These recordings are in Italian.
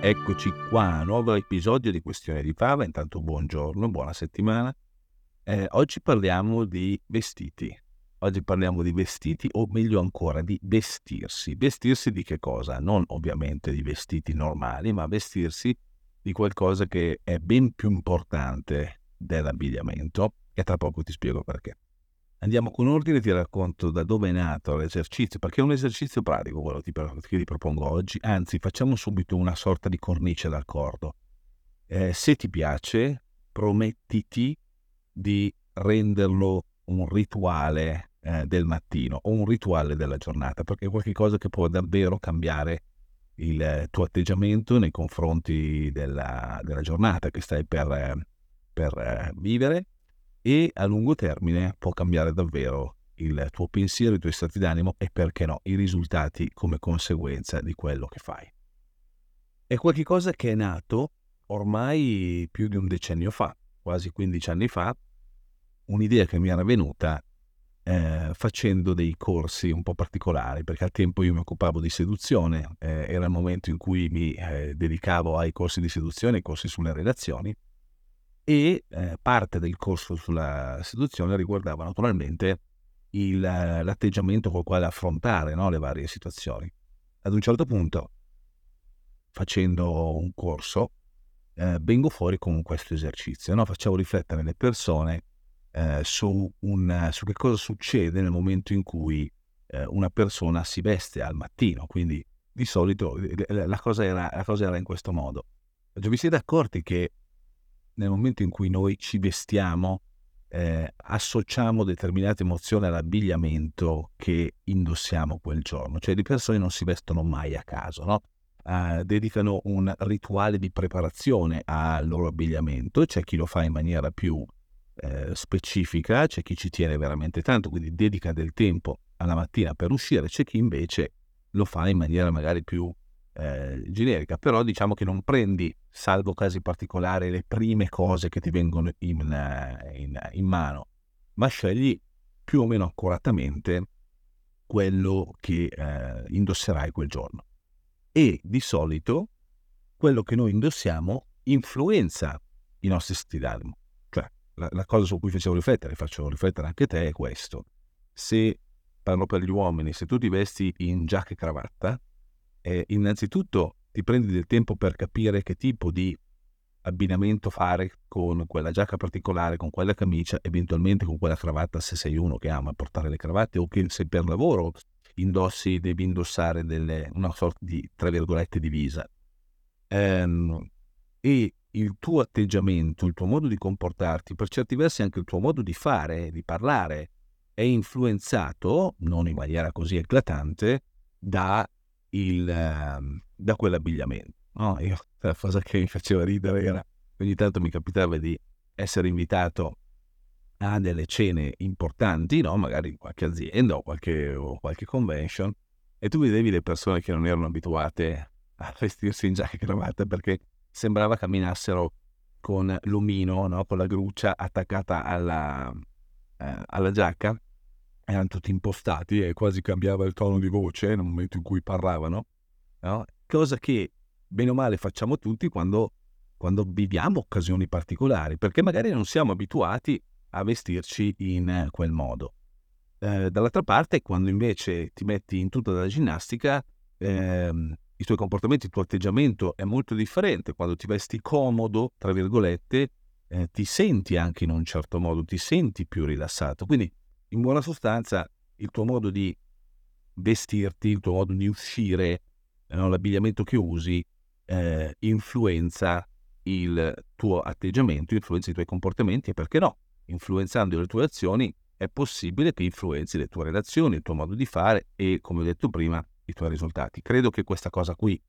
Eccoci qua, nuovo episodio di Questione di Fava. Intanto buongiorno, buona settimana. Eh, oggi parliamo di vestiti. Oggi parliamo di vestiti, o meglio ancora, di vestirsi. Vestirsi di che cosa? Non ovviamente di vestiti normali, ma vestirsi di qualcosa che è ben più importante dell'abbigliamento. E tra poco ti spiego perché. Andiamo con ordine, ti racconto da dove è nato l'esercizio, perché è un esercizio pratico quello che ti propongo oggi, anzi facciamo subito una sorta di cornice d'accordo. Eh, se ti piace, promettiti di renderlo un rituale eh, del mattino o un rituale della giornata, perché è qualcosa che può davvero cambiare il tuo atteggiamento nei confronti della, della giornata che stai per, per eh, vivere e a lungo termine può cambiare davvero il tuo pensiero, i tuoi stati d'animo e perché no, i risultati come conseguenza di quello che fai. È qualcosa che è nato ormai più di un decennio fa, quasi 15 anni fa, un'idea che mi era venuta eh, facendo dei corsi un po' particolari, perché al tempo io mi occupavo di seduzione, eh, era il momento in cui mi eh, dedicavo ai corsi di seduzione, ai corsi sulle relazioni, e eh, parte del corso sulla seduzione riguardava naturalmente il, l'atteggiamento col quale affrontare no, le varie situazioni. Ad un certo punto, facendo un corso, eh, vengo fuori con questo esercizio, no? facevo riflettere le persone eh, su, un, su, che cosa succede nel momento in cui eh, una persona si veste al mattino, quindi di solito eh, la cosa era, la cosa era in questo modo. Cioè, vi siete accorti che nel momento in cui noi ci vestiamo, eh, associamo determinate emozioni all'abbigliamento che indossiamo quel giorno. Cioè le persone non si vestono mai a caso, no? Uh, dedicano un rituale di preparazione al loro abbigliamento, c'è chi lo fa in maniera più eh, specifica, c'è chi ci tiene veramente tanto, quindi dedica del tempo alla mattina per uscire, c'è chi invece lo fa in maniera magari più eh, generica, però diciamo che non prendi, salvo casi particolari, le prime cose che ti vengono in, eh, in, in mano, ma scegli più o meno accuratamente quello che eh, indosserai quel giorno. E di solito quello che noi indossiamo influenza i nostri stili d'animo. Cioè, la, la, cosa su cui facevo riflettere, faccio riflettere anche te, è questo. Se, parlo per gli uomini, se tu ti vesti in giacca e cravatta, eh, innanzitutto ti prendi del tempo per capire che tipo di abbinamento fare con quella giacca particolare, con quella camicia, eventualmente con quella cravatta se sei uno che ama portare le cravatte o che se per lavoro indossi, devi indossare delle, una sorta di, tra virgolette, divisa. Ehm, e il tuo atteggiamento, il tuo modo di comportarti, per certi versi anche il tuo modo di fare, di parlare, è influenzato, non in maniera così eclatante, da il, ehm, da quell'abbigliamento. No? Io, la cosa che mi faceva ridere era ogni tanto mi capitava di essere invitato a delle cene importanti, no? magari in qualche azienda o qualche, o qualche convention, e tu vedevi le persone che non erano abituate a vestirsi in giacca e cravatta perché sembrava camminassero con l'omino, no? con la gruccia attaccata alla, eh, alla giacca erano tutti impostati e quasi cambiava il tono di voce nel momento in cui parlavano, no? cosa che bene o male facciamo tutti quando, quando, viviamo occasioni particolari, perché magari non siamo abituati a vestirci in quel modo. Eh, dall'altra parte, quando invece ti metti in tutta la ginnastica, eh, i tuoi comportamenti, il tuo atteggiamento è molto differente. Quando ti vesti comodo, tra virgolette, eh, ti senti anche in un certo modo, ti senti più rilassato. Quindi in buona sostanza il tuo modo di vestirti, il tuo modo di uscire, no, l'abbigliamento che usi, eh, influenza il tuo atteggiamento, influenza i tuoi comportamenti e perché no, influenzando le tue azioni è possibile che influenzi le tue relazioni, il tuo modo di fare e, come ho detto prima, i tuoi risultati. Credo che questa cosa qui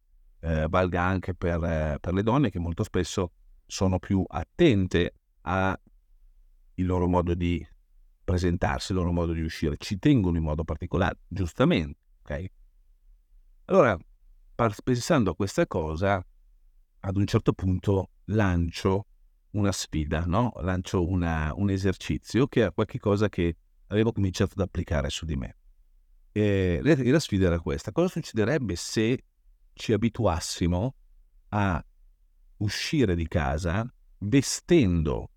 eh, valga anche per, eh, per le donne che molto spesso sono più attente al loro modo di presentarsi, il loro modo di uscire, ci tengono in modo particolare, giustamente, ok? Allora, pensando a questa cosa, ad un certo punto lancio una sfida, no? lancio una, un esercizio che è qualcosa che avevo cominciato ad applicare su di me. E la sfida era questa, cosa succederebbe se ci abituassimo a uscire di casa vestendo,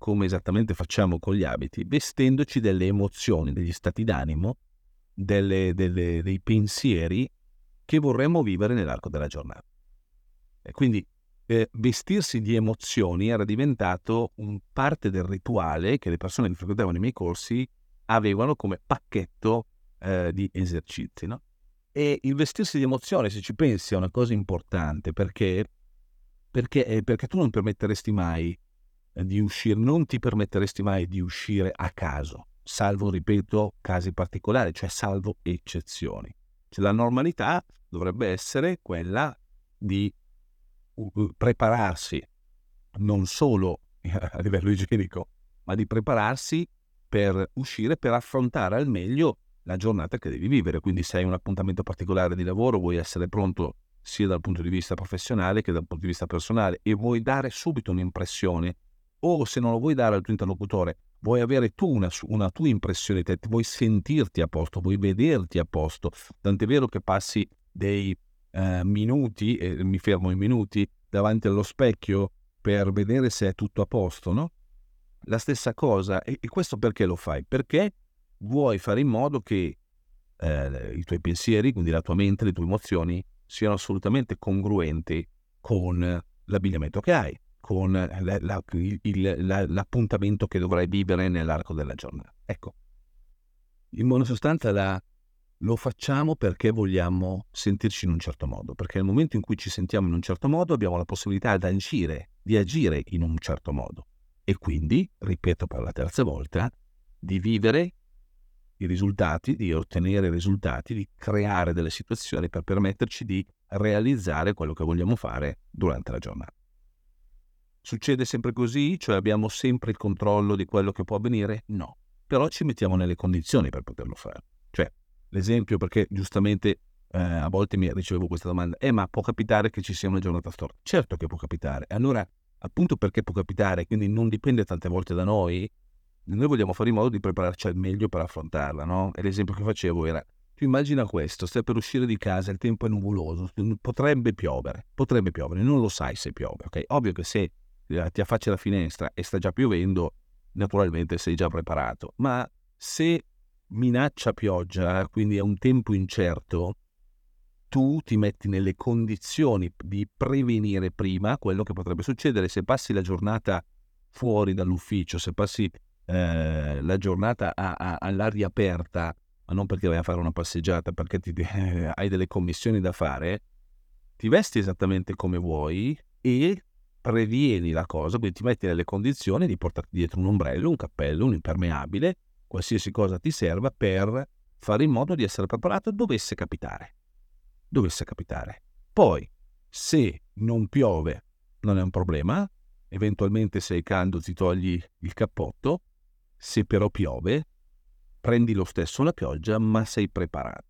come esattamente facciamo con gli abiti, vestendoci delle emozioni, degli stati d'animo, delle, delle, dei pensieri che vorremmo vivere nell'arco della giornata. E quindi eh, vestirsi di emozioni era diventato un parte del rituale che le persone che frequentavano i miei corsi avevano come pacchetto eh, di esercizi. No? E il vestirsi di emozioni, se ci pensi, è una cosa importante perché, perché, eh, perché tu non permetteresti mai di uscire, non ti permetteresti mai di uscire a caso, salvo, ripeto, casi particolari, cioè salvo eccezioni. Cioè, la normalità dovrebbe essere quella di prepararsi non solo a livello igienico, ma di prepararsi per uscire, per affrontare al meglio la giornata che devi vivere. Quindi se hai un appuntamento particolare di lavoro, vuoi essere pronto sia dal punto di vista professionale che dal punto di vista personale e vuoi dare subito un'impressione o se non lo vuoi dare al tuo interlocutore, vuoi avere tu una, una tua impressione, te, vuoi sentirti a posto, vuoi vederti a posto. Tant'è vero che passi dei eh, minuti, e mi fermo in minuti, davanti allo specchio per vedere se è tutto a posto, no? La stessa cosa, e, e questo perché lo fai? Perché vuoi fare in modo che eh, i tuoi pensieri, quindi la tua mente, le tue emozioni, siano assolutamente congruenti con l'abbigliamento che hai, con la, la, il, la, l'appuntamento che dovrai vivere nell'arco della giornata. Ecco, in buona sostanza lo facciamo perché vogliamo sentirci in un certo modo, perché nel momento in cui ci sentiamo in un certo modo abbiamo la possibilità di agire, di agire in un certo modo e quindi, ripeto per la terza volta, di vivere i risultati, di ottenere risultati, di creare delle situazioni per permetterci di realizzare quello che vogliamo fare durante la giornata. Succede sempre così? Cioè abbiamo sempre il controllo di quello che può avvenire? No, però ci mettiamo nelle condizioni per poterlo fare. Cioè, l'esempio perché giustamente eh, a volte mi ricevevo questa domanda, eh ma può capitare che ci sia una giornata storta? Certo che può capitare. Allora, appunto perché può capitare, quindi non dipende tante volte da noi, noi vogliamo fare in modo di prepararci al meglio per affrontarla, no? E l'esempio che facevo era, tu immagina questo, stai per uscire di casa, il tempo è nuvoloso, potrebbe piovere, potrebbe piovere, non lo sai se piove, ok? Ovvio che se ti affacci alla finestra e sta già piovendo, naturalmente sei già preparato, ma se minaccia pioggia, quindi è un tempo incerto, tu ti metti nelle condizioni di prevenire prima quello che potrebbe succedere. Se passi la giornata fuori dall'ufficio, se passi eh, la giornata a, a, all'aria aperta, ma non perché vai a fare una passeggiata, perché ti, eh, hai delle commissioni da fare, ti vesti esattamente come vuoi e previeni la cosa, quindi ti metti nelle condizioni di portarti dietro un ombrello, un cappello, un impermeabile qualsiasi cosa ti serva per fare in modo di essere preparato dovesse capitare. Dovesse capitare. Poi, se non piove, non è un problema, eventualmente se hai caldo ti togli il cappotto, se però piove, prendi lo stesso la pioggia, ma sei preparato.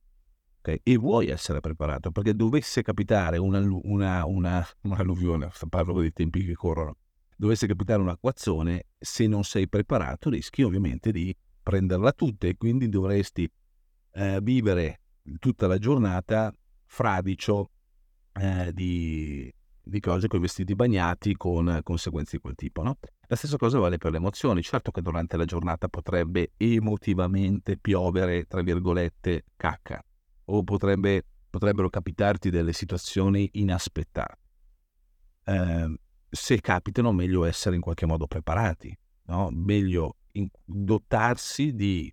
Okay? E vuoi essere preparato, perché dovesse capitare una, una, una, un'alluvione, parlo dei tempi che corrono, dovesse capitare un'acquazzone, se non sei preparato rischi ovviamente di prenderla tutta e quindi dovresti eh, vivere tutta la giornata fradicio eh, di, di cose con i vestiti bagnati con conseguenze di quel tipo. No? La stessa cosa vale per le emozioni. Certo che durante la giornata potrebbe emotivamente piovere, tra virgolette, cacca, o potrebbe, potrebbero capitarti delle situazioni inaspettate. Eh, se capitano, meglio essere in qualche modo preparati, no? meglio in, dotarsi di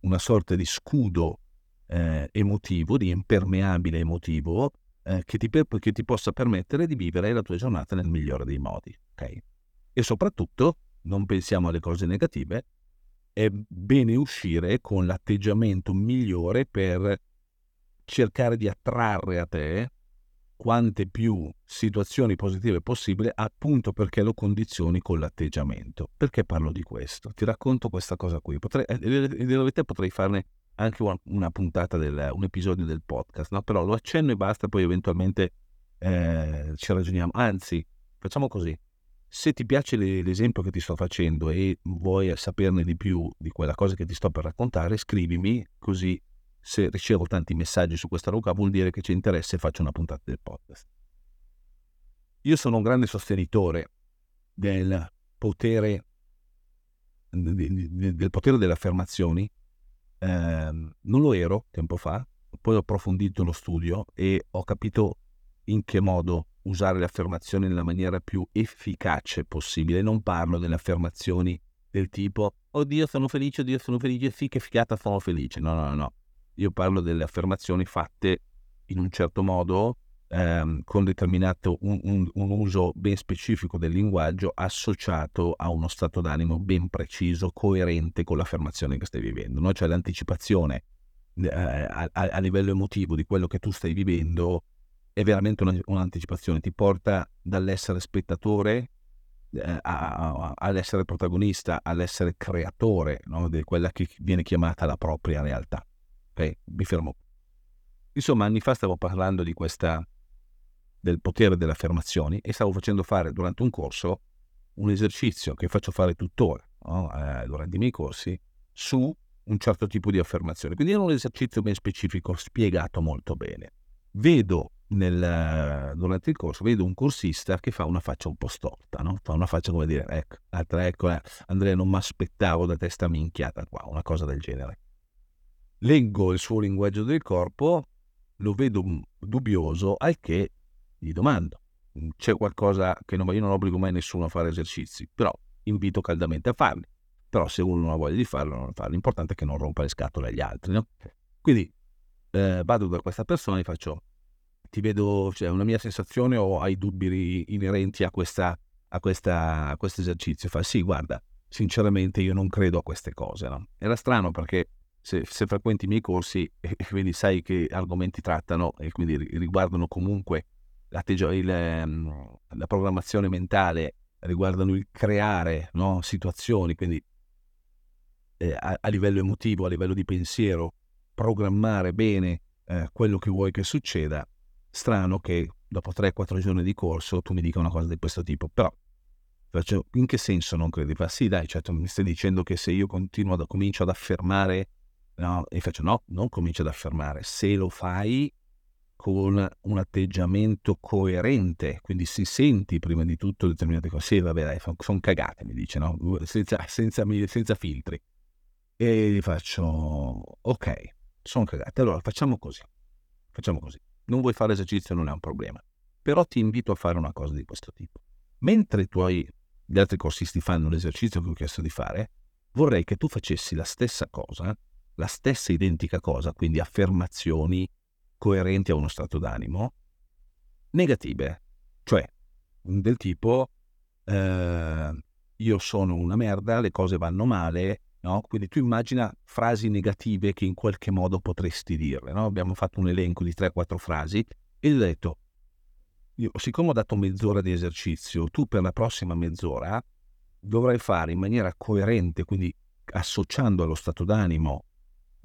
una sorta di scudo eh, emotivo, di impermeabile emotivo, eh, che, ti, che, ti, possa permettere di vivere la tua giornata nel migliore dei modi. Okay? E soprattutto, non pensiamo alle cose negative, è bene uscire con l'atteggiamento migliore per cercare di attrarre a te quante più situazioni positive possibile, appunto perché lo condizioni con l'atteggiamento. Perché parlo di questo? Ti racconto questa cosa qui. Potrei, eh, in potrei farne anche una, una puntata, del, un episodio del podcast, no? però lo accenno e basta, poi eventualmente eh, ci ragioniamo. Anzi, facciamo così. Se ti piace l'esempio che ti sto facendo e vuoi saperne di più di quella cosa che ti sto per raccontare, scrivimi così se ricevo tanti messaggi su questa roba vuol dire che c'è interesse e faccio una puntata del podcast. Io sono un grande sostenitore del potere, del potere delle affermazioni. Eh, non lo ero tempo fa, poi ho approfondito lo studio e ho capito in che modo usare le affermazioni nella maniera più efficace possibile. Non parlo delle affermazioni del tipo oddio sono felice, oddio sono felice, sì che figata sono felice. No, no, no. Io parlo delle affermazioni fatte in un certo modo, ehm, con determinato un, un, un, uso ben specifico del linguaggio associato a uno stato d'animo ben preciso, coerente con l'affermazione che stai vivendo. No? Cioè l'anticipazione eh, a, a, livello emotivo di quello che tu stai vivendo è veramente una, un'anticipazione, ti porta dall'essere spettatore eh, all'essere protagonista, all'essere creatore no? di quella che viene chiamata la propria realtà. Ok, mi fermo. Insomma, anni fa stavo parlando di questa, del potere delle affermazioni e stavo facendo fare durante un corso un esercizio che faccio fare tuttora no? eh, durante i miei corsi su un certo tipo di affermazioni. Quindi era un esercizio ben specifico, spiegato molto bene. Vedo nel, durante il corso, vedo un corsista che fa una faccia un po' storta, no? fa una faccia come dire, ecco, altra, ecco, eh, Andrea non mi aspettavo da testa minchiata qua, una cosa del genere leggo il suo linguaggio del corpo, lo vedo dubbioso, al che gli domando. C'è qualcosa che non, io non obbligo mai nessuno a fare esercizi, però invito caldamente a farli. Però se uno non ha voglia di farlo, non lo fa. L'importante è che non rompa le scatole agli altri. No? Quindi eh, vado da questa persona e faccio, ti vedo, cioè una mia sensazione o hai dubbi inerenti a, questa, a, questa, a questo esercizio? Fa sì, guarda, sinceramente io non credo a queste cose. No? Era strano perché se, se, frequenti i miei corsi e, e quindi sai che argomenti trattano e quindi riguardano comunque il, ehm, la programmazione mentale, riguardano il creare no? situazioni, quindi eh, a, a, livello emotivo, a livello di pensiero, programmare bene eh, quello che vuoi che succeda, strano che dopo 3-4 giorni di corso tu mi dica una cosa di questo tipo, però in che senso non credi? Fa, sì dai, certo, mi stai dicendo che se io continuo ad, comincio ad affermare No? E faccio no, non cominci ad affermare. Se lo fai con un atteggiamento coerente, quindi si senti prima di tutto determinate cose. Sì, vabbè, dai, sono cagate, mi dice, no? Senza, senza, senza filtri. E gli faccio, ok, sono cagate. Allora facciamo così. Facciamo così. Non vuoi fare esercizio, non è un problema. Però ti invito a fare una cosa di questo tipo. Mentre i tuoi, gli altri corsisti fanno l'esercizio che ho chiesto di fare, vorrei che tu facessi la stessa cosa la stessa identica cosa, quindi affermazioni coerenti a uno stato d'animo, negative, cioè del tipo eh, io sono una merda, le cose vanno male, no? Quindi tu immagina frasi negative che in qualche modo potresti dirle, no? Abbiamo fatto un elenco di 3-4 frasi e gli ho detto, io, siccome ho dato mezz'ora di esercizio, tu per la prossima mezz'ora dovrai fare in maniera coerente, quindi associando allo stato d'animo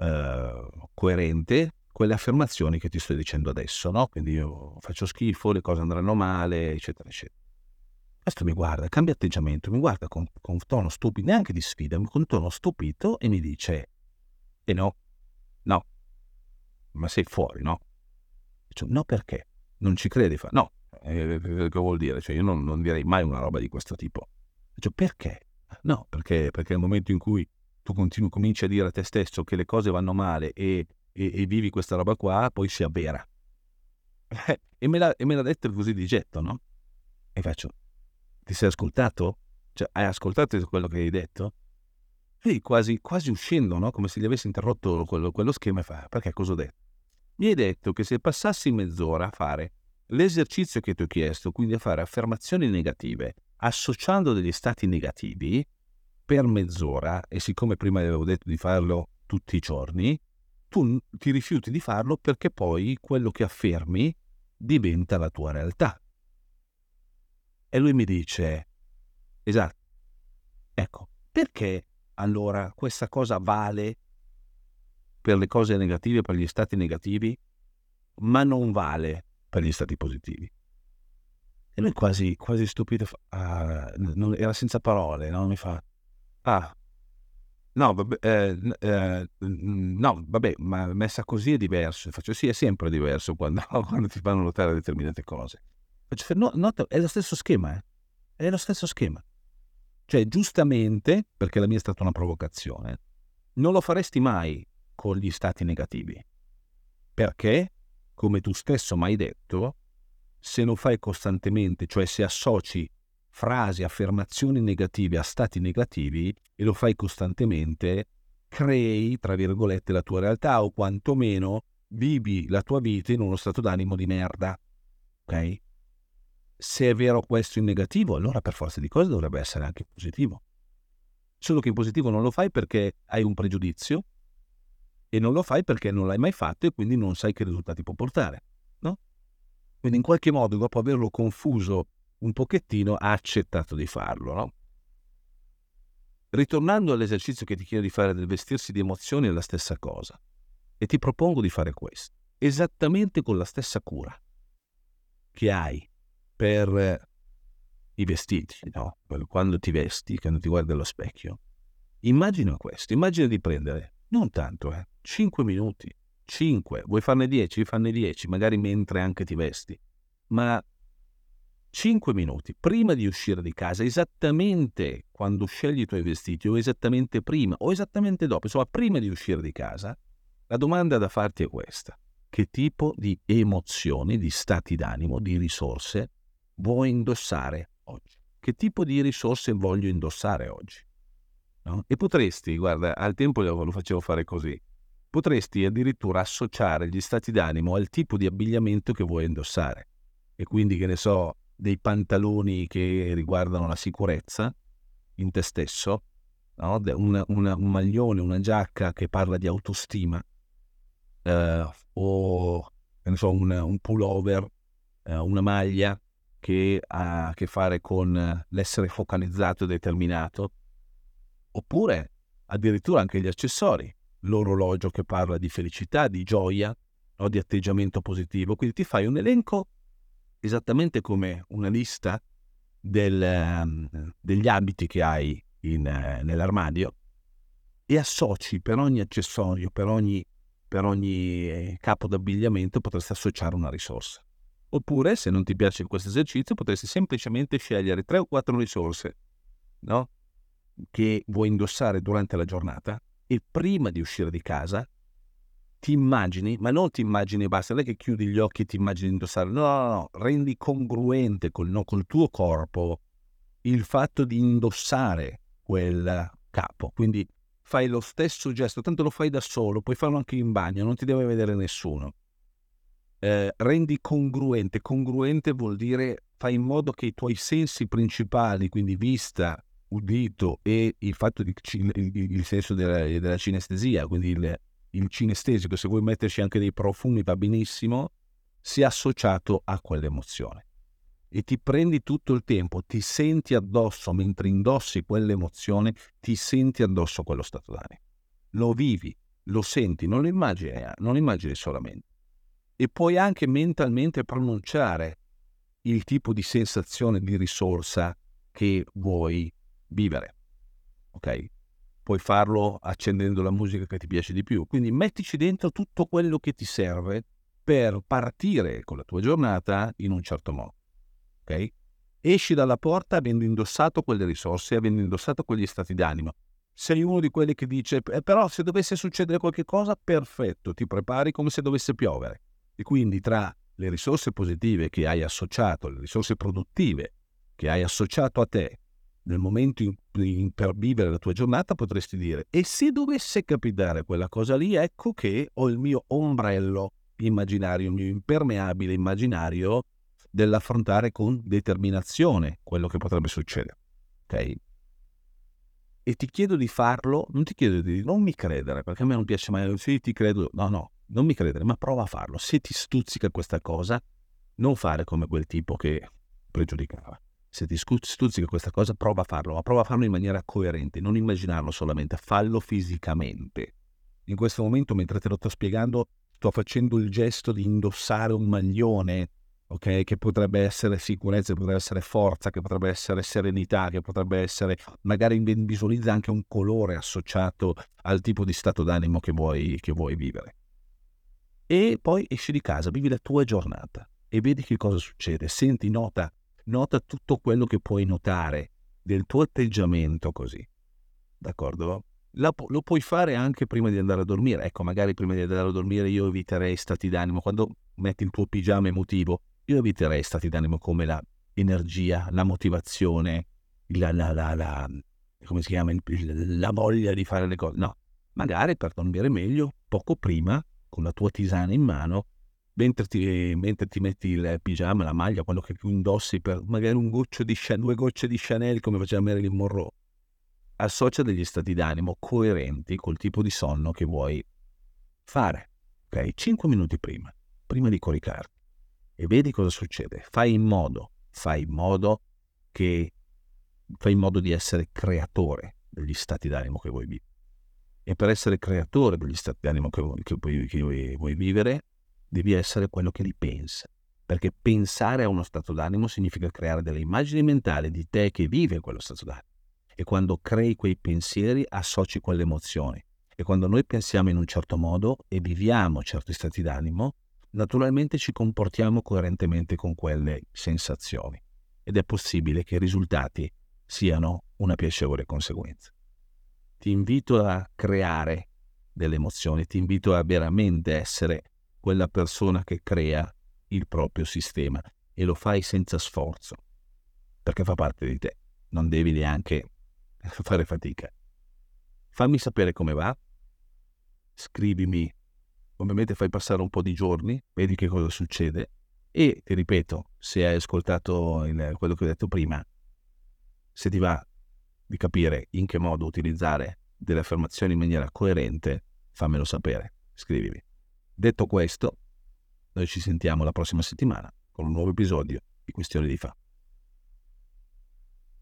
eh, coerente quelle affermazioni che ti sto dicendo adesso, no? Quindi io faccio schifo, le cose andranno male, eccetera, eccetera. Questo mi guarda, cambia atteggiamento, mi guarda con, con tono stupido, neanche di sfida, con tono stupito e mi dice, e eh no, no, ma sei fuori, no? Dico, no perché? Non ci credi? Fa, no, eh, che vuol dire? Cioè io non, non, direi mai una roba di questo tipo. Dico, perché? No, perché, perché nel momento in cui tu continui, cominci a dire a te stesso che le cose vanno male e, e, e vivi questa roba qua, poi si avvera. e, me l'ha, e me l'ha detto così di getto, no? E faccio, ti sei ascoltato? Cioè, hai ascoltato quello che hai detto? E quasi, quasi uscendo, no? Come se gli avessi interrotto quello, quello schema e fa, perché cosa ho detto? Mi hai detto che se passassi mezz'ora a fare l'esercizio che ti ho chiesto, quindi a fare affermazioni negative, associando degli stati negativi, per mezz'ora e siccome prima avevo detto di farlo tutti i giorni, tu ti rifiuti di farlo perché poi quello che affermi diventa la tua realtà. E lui mi dice, esatto, ecco, perché allora questa cosa vale per le cose negative, per gli stati negativi, ma non vale per gli stati positivi? E lui quasi, quasi stupito, ah, non, era senza parole, no? mi fa, ah, no, vabbè, eh, eh, no, vabbè, ma messa così è diverso. Faccio, sì, è sempre diverso quando, quando ti fanno notare determinate cose. Faccio, no, no, è lo stesso schema, eh? è lo stesso schema. Cioè, giustamente, perché la mia è stata una provocazione, non lo faresti mai con gli stati negativi. Perché, come tu stesso mi hai detto, se lo fai costantemente, cioè se associ frasi, affermazioni negative a stati negativi e lo fai costantemente, crei, tra virgolette, la tua realtà o quantomeno vivi la tua vita in uno stato d'animo di merda. Ok? Se è vero questo in negativo, allora per forza di cose dovrebbe essere anche positivo. Solo che in positivo non lo fai perché hai un pregiudizio e non lo fai perché non l'hai mai fatto e quindi non sai che risultati può portare. Quindi in qualche modo, dopo averlo confuso un pochettino, ha accettato di farlo. No? Ritornando all'esercizio che ti chiedo di fare del vestirsi di emozioni è la stessa cosa. E ti propongo di fare questo, esattamente con la stessa cura che hai per i vestiti, no? quando ti vesti, quando ti guardi allo specchio. Immagina questo, immagina di prendere, non tanto, eh, 5 minuti, 5, vuoi farne 10, farne 10, magari mentre anche ti vesti, ma 5 minuti prima di uscire di casa, esattamente quando scegli i tuoi vestiti, o esattamente prima, o esattamente dopo, insomma, prima di uscire di casa, la domanda da farti è questa. Che tipo di emozioni, di stati d'animo, di risorse vuoi indossare oggi? Che tipo di risorse voglio indossare oggi? No? E potresti, guarda, al tempo lo facevo fare così, potresti addirittura associare gli stati d'animo al tipo di abbigliamento che vuoi indossare. E quindi, che ne so, dei pantaloni che riguardano la sicurezza in te stesso, no? una, una, un maglione, una giacca che parla di autostima, eh, o so, un, un, pullover, eh, una maglia che ha a che fare con l'essere focalizzato e determinato, oppure addirittura anche gli accessori l'orologio che parla di felicità, di gioia o di atteggiamento positivo. Quindi ti fai un elenco esattamente come una lista del, um, degli abiti che hai in, uh, nell'armadio e associ per ogni accessorio, per ogni, per ogni eh, capo d'abbigliamento potresti associare una risorsa. Oppure, se non ti piace questo esercizio, potresti semplicemente scegliere tre o quattro risorse no? che vuoi indossare durante la giornata e prima di uscire di casa ti immagini, ma non ti immagini e basta, non è che chiudi gli occhi e ti immagini di indossare, no, no, no, rendi congruente col, no, col tuo corpo il fatto di indossare quel capo, quindi fai lo stesso gesto, tanto lo fai da solo, puoi farlo anche in bagno, non ti deve vedere nessuno. Eh, rendi congruente, congruente vuol dire fai in modo che i tuoi sensi principali, quindi vista, udito e il fatto di il, il senso della, della, cinestesia, quindi il, il cinestesico, se vuoi metterci anche dei profumi va benissimo, sia associato a quell'emozione. E ti prendi tutto il tempo, ti senti addosso mentre indossi quell'emozione, ti senti addosso quello stato d'animo. Lo vivi, lo senti, non lo immagini, non lo immagini solamente. E puoi anche mentalmente pronunciare il tipo di sensazione di risorsa che vuoi vivere. Ok? Puoi farlo accendendo la musica che ti piace di più. Quindi mettici dentro tutto quello che ti serve per partire con la tua giornata in un certo modo. Ok? Esci dalla porta avendo indossato quelle risorse, avendo indossato quegli stati d'animo. Sei uno di quelli che dice, eh, però se dovesse succedere qualche cosa, perfetto, ti prepari come se dovesse piovere. E quindi tra le risorse positive che hai associato, le risorse produttive che hai associato a te nel momento in, in, per vivere la tua giornata potresti dire e se dovesse capitare quella cosa lì ecco che ho il mio ombrello immaginario, il mio impermeabile immaginario dell'affrontare con determinazione quello che potrebbe succedere. Ok? E ti chiedo di farlo, non ti chiedo di non mi credere, perché a me non piace mai, sì ti credo, no no, non mi credere, ma prova a farlo. Se ti stuzzica questa cosa, Non fare come quel tipo che pregiudicava. Se ti stuzzica questa cosa, prova a farlo, ma prova a farlo in maniera coerente, non immaginarlo solamente, fallo fisicamente. In questo momento, mentre te lo sto spiegando, sto facendo il gesto di indossare un maglione, ok? Che potrebbe essere sicurezza, che potrebbe essere forza, che potrebbe essere serenità, che potrebbe essere, magari visualizza anche un colore associato al tipo di stato d'animo che vuoi, che vuoi vivere. E poi esci di casa, vivi la tua giornata e vedi che cosa succede. Senti, nota, nota tutto quello che puoi notare del tuo atteggiamento così. D'accordo? La, lo puoi fare anche prima di andare a dormire. Ecco, magari prima di andare a dormire io eviterei stati d'animo. Quando metti il tuo pigiama emotivo, io eviterei stati d'animo come la energia, la motivazione, la, la, la come si chiama, la voglia di fare le cose. No, magari per dormire meglio, poco prima, con la tua tisana in mano, mentre ti, mentre ti metti il pigiama, la maglia, quello che più indossi per magari un goccio di due gocce di Chanel come faceva Marilyn Monroe, associa degli stati d'animo coerenti col tipo di sonno che vuoi fare. Ok? 5 minuti prima, prima di coricarti. E vedi cosa succede. Fai in modo, fai in modo che fai in modo di essere creatore degli stati d'animo che vuoi vivere. E per essere creatore degli stati d'animo che vuoi, che vuoi, che vuoi vivere, devi essere quello che li pensa. Perché pensare a uno stato d'animo significa creare delle immagini mentali di te che vive quello stato d'animo. E quando crei quei pensieri associ quelle emozioni. E quando noi pensiamo in un certo modo e viviamo certi stati d'animo, naturalmente ci comportiamo coerentemente con quelle sensazioni. Ed è possibile che i risultati siano una piacevole conseguenza. Ti invito a creare delle emozioni, ti invito a veramente essere quella persona che crea il proprio sistema e lo fai senza sforzo, perché fa parte di te, non devi neanche fare fatica. Fammi sapere come va, scrivimi, ovviamente fai passare un po' di giorni, vedi che cosa succede e ti ripeto, se hai ascoltato il, quello che ho detto prima, se ti va di capire in che modo utilizzare delle affermazioni in maniera coerente, fammelo sapere, scrivimi. Detto questo, noi ci sentiamo la prossima settimana con un nuovo episodio di Questioni di Fa.